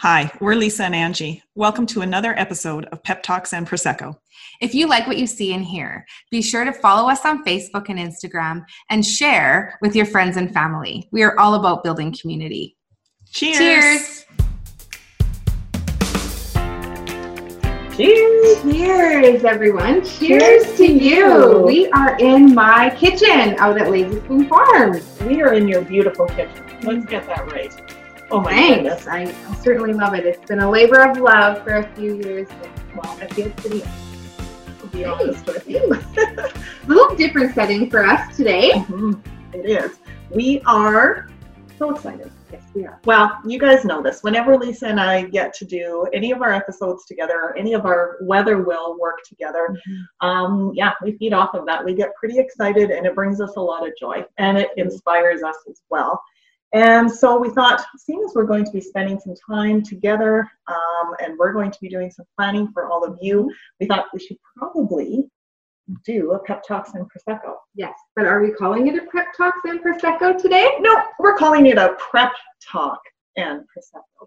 Hi, we're Lisa and Angie. Welcome to another episode of Pep Talks and Prosecco. If you like what you see and hear, be sure to follow us on Facebook and Instagram and share with your friends and family. We are all about building community. Cheers! Cheers! Cheers! Cheers, everyone. Cheers, to you. We are in my kitchen out at Lazy Spoon Farms. We are in your beautiful kitchen. Let's get that right. Oh my Thanks. goodness. I, I certainly love it. It's been a labor of love for a few years. Well, I feel pretty To be honest with you. a little different setting for us today. Mhm. It is. We are so excited. Yes, we are. Well, you guys know this. Whenever Lisa and I get to do any of our episodes together, or any of our weather will work together, um, yeah, we feed off of that. We get pretty excited and it brings us a lot of joy and it inspires us as well. And so we thought, seeing as we're going to be spending some time together um, and we're going to be doing some planning for all of you, we thought we should probably do a pep talks and prosecco. Yes, but are we calling it a Prep Talks and Prosecco today? No, we're calling it a prep talk and prosecco.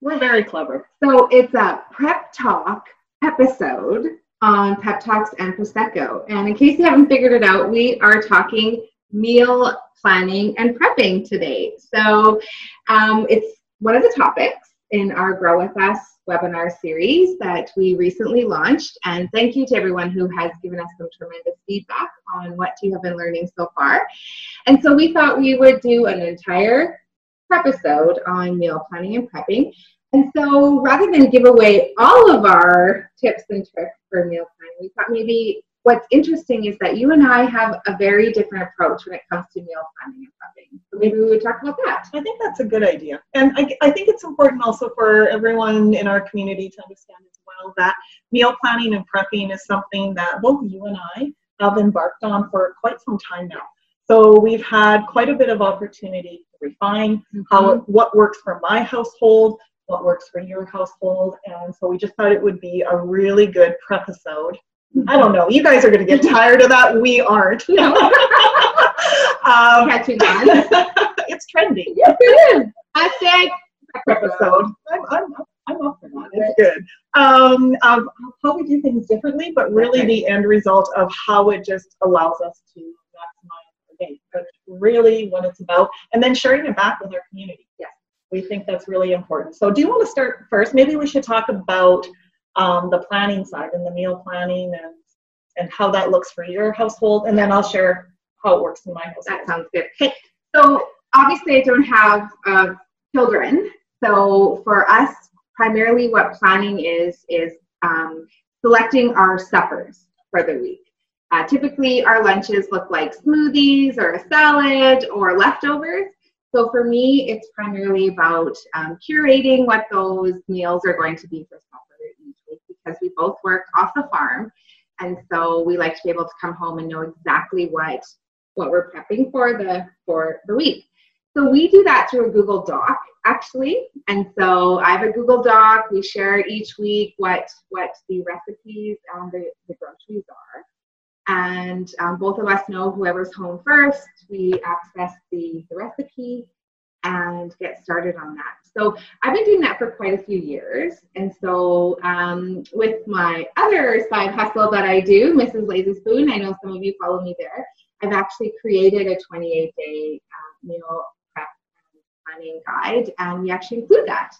We're very clever. So it's a Prep Talk episode on Pep Talks and Prosecco. And in case you haven't figured it out, we are talking meal planning and prepping today. So um, it's one of the topics in our Grow With Us webinar series that we recently launched. And thank you to everyone who has given us some tremendous feedback on what you have been learning so far. And so we thought we would do an entire episode on meal planning and prepping. And so rather than give away all of our tips and tricks for meal planning, we thought maybe what's interesting is that you and I have a very different approach when it comes to meal planning and prepping. So maybe we would talk about that. I think that's a good idea. And I, I think it's important also for everyone in our community to understand as well that meal planning and prepping is something that both you and I have embarked on for quite some time now. So we've had quite a bit of opportunity to refine how mm-hmm. what works for my household, what works for your household, and so we just thought it would be a really good prep episode. I don't know. You guys are going to get tired of that. We aren't. um, Catching on. it's trendy. yes, it is. Hashtag episode. I'm, I'm, I'm up for that. It's good. Um, of how we do things differently, but really the end result of how it just allows us to maximize our day. But really what it's about, and then sharing it back with our community. Yes. We think that's really important. So do you want to start first? Maybe we should talk about um, the planning side and the meal planning and and how that looks for your household, and then I'll share how it works in my household. That sounds good. Okay. So obviously, I don't have uh, children. So for us, primarily what planning is is um, selecting our suppers for the week. Uh, typically, our lunches look like smoothies or a salad or leftovers. So for me, it's primarily about um, curating what those meals are going to be for because we both work off the farm, and so we like to be able to come home and know exactly what what we're prepping for the for the week. So we do that through a Google Doc actually, and so I have a Google Doc. We share each week what what the recipes and the, the groceries are. And um, both of us know whoever's home first. We access the, the recipe and get started on that so i've been doing that for quite a few years and so um, with my other side hustle that i do mrs lazy spoon i know some of you follow me there i've actually created a 28 day uh, meal prep planning guide and we actually include that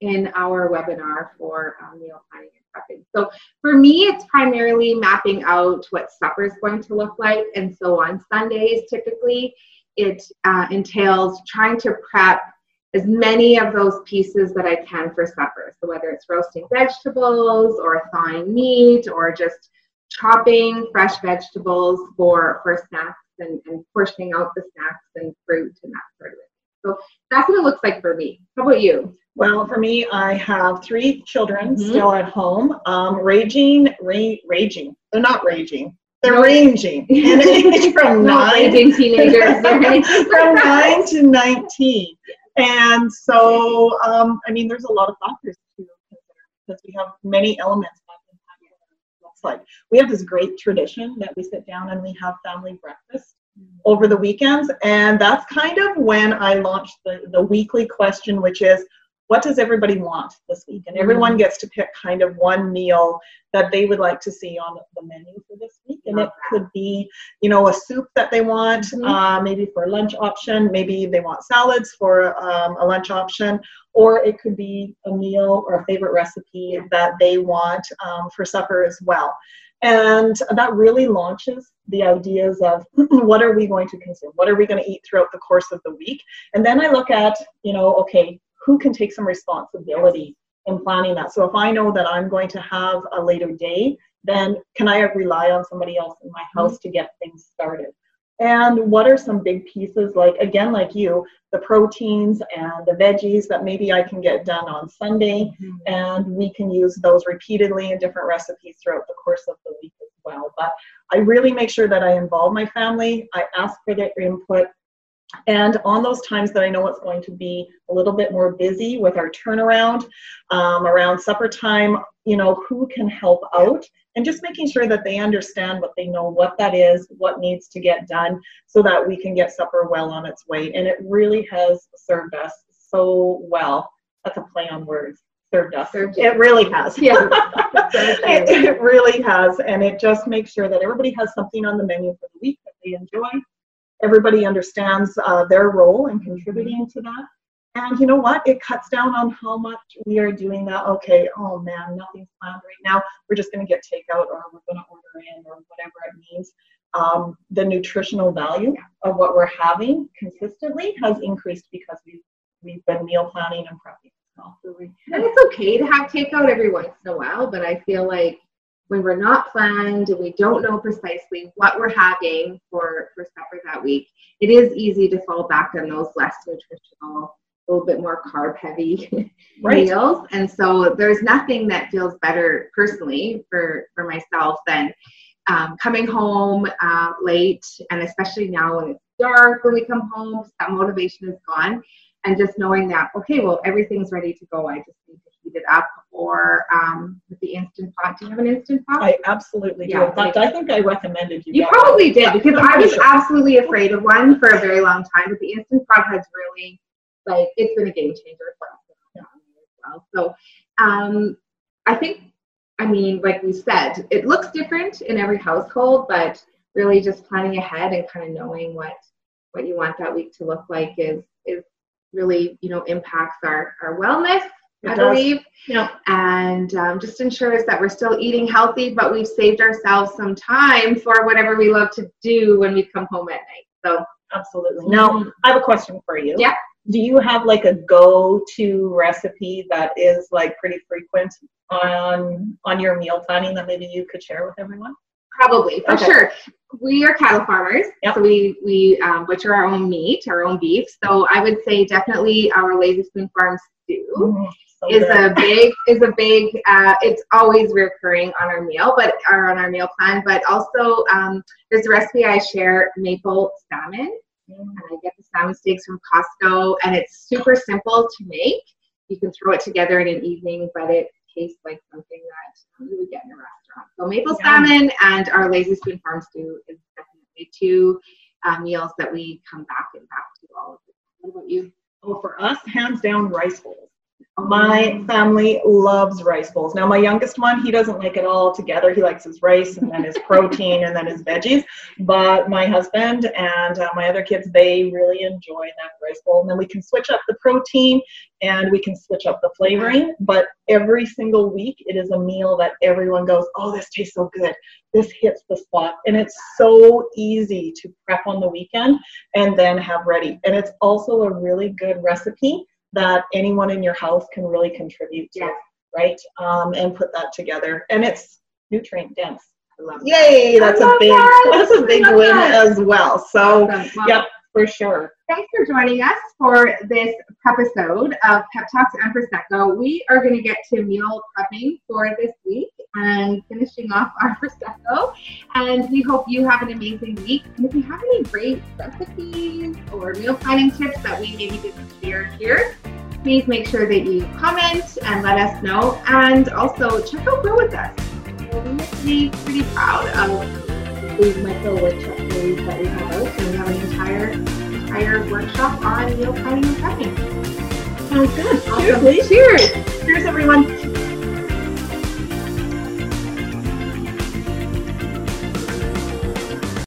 in our webinar for um, meal planning and prepping. So for me, it's primarily mapping out what supper is going to look like. And so on Sundays, typically, it uh, entails trying to prep as many of those pieces that I can for supper. So whether it's roasting vegetables or thawing meat or just chopping fresh vegetables for, for snacks and, and portioning out the snacks and fruit and that sort of thing. So that's what it looks like for me. How about you? Well, for me, I have three children Mhm. still at home, um, raging, ra- raging. They're not raging. They're ranging in age from nine teenagers. right? from nine to nineteen. And so, um, I mean, there's a lot of factors to consider because we have many elements that impact what it looks like. We have this great tradition that we sit down and we have family breakfast over the weekends, and that's kind of when I launched the, the weekly question, which is, what does everybody want this week? And everyone Mm-hmm. gets to pick kind of one meal that they would like to see on the menu for this. And it could be, you know, a soup that they want, Mhm. uh, maybe for a lunch option. Maybe they want salads for um, a lunch option. Or it could be a meal or a favorite recipe that they want um, for supper as well. And that really launches the ideas of what are we going to consume? What are we going to eat throughout the course of the week? And then I look at, you know, okay, who can take some responsibility in planning that? So if I know that I'm going to have a later day, then can I rely on somebody else in my house to get things started? And what are some big pieces, like again, like you, the proteins and the veggies that maybe I can get done on Sunday, and we can use those repeatedly in different recipes throughout the course of the week as well. But I really make sure that I involve my family, I ask for their input, and on those times that I know it's going to be a little bit more busy with our turnaround um, around supper time, you know, who can help out and just making sure that they understand what they know what that is, what needs to get done so that we can get supper well on its way. And it really has served us so well. That's a play on words. Served us. Served it really has. Yeah. it, it really has. And it just makes sure that everybody has something on the menu for the week that they enjoy. Everybody understands uh, their role in contributing to that. And you know what? It cuts down on how much we are doing that. Okay, oh man, nothing's planned right now. We're just going to get takeout or we're going to order in or whatever it means. Um, the nutritional value of what we're having consistently has increased because we've, we've been meal planning and prepping. And it's okay to have takeout every once in a while, but I feel like when we're not planned and we don't know precisely what we're having for, for supper that week, it is easy to fall back on those less nutritional, a little bit more carb heavy Right. meals. And so there's nothing that feels better personally for, for myself than um, coming home uh, late, and especially now when it's dark when we come home, that motivation is gone and just knowing that okay well everything's ready to go i just need to heat it up or um, with the instant pot do you have an instant pot I absolutely do. Yeah. In fact, I think I recommended you. you probably one. did because i was sure. absolutely afraid of one for a very long time but the instant pot has really like it's been a game changer for us as well so um, i think i mean like we said it looks different in every household but really just planning ahead and kind of knowing what what you want that week to look like is is really you know impacts our our wellness It i does. believe Yeah. and um, just ensures that we're still eating healthy but we've saved ourselves some time for whatever we love to do when we come home at night so Absolutely. Now, I have a question for you. Yeah. Do you have like a go-to recipe that is like pretty frequent on on your meal planning that maybe you could share with everyone? probably for Okay. sure we are cattle farmers Yep. so we we um, butcher our own meat our own beef so i would say definitely our lazy spoon farm stew So is good. a big is a big uh, it's always recurring on our meal but or on our meal plan but also um, there's a recipe i share maple salmon Mm. And i get the salmon steaks from costco and it's super simple to make you can throw it together in an evening but it tastes like something that you would get in a restaurant so maple Yum. salmon and our lazy spoon farm stew is definitely two uh, meals that we come back and back to all of the time. what about you Oh, for us, hands down, rice bowls. My family loves rice bowls. Now, my youngest one, he doesn't like it all together. He likes his rice and then his protein and then his veggies. But my husband and uh, my other kids, they really enjoy that rice bowl. And then we can switch up the protein and we can switch up the flavoring. But every single week, it is a meal that everyone goes, oh, this tastes so good. This hits the spot. And it's so easy to prep on the weekend and then have ready. And it's also a really good recipe that anyone in your house can really contribute to, Yeah. right? Um, and put that together. And it's nutrient dense. I love Yay! That's a big that. that's a big win that. as well. So. Well, yep, for sure. Thanks for joining us for this episode of Pep Talks and Prosecco. We are going to get to meal prepping for this week and finishing off our Prosecco. And we hope you have an amazing week. And if you have any great recipes or meal planning tips that we maybe didn't share here, please make sure that you comment and let us know. And also check out Grow With Us. We're pretty, pretty proud of the micro workshop that we have out. And we have an entire entire workshop on meal planning and prepping. Sounds good. Awesome. Cheers. Cheers, everyone.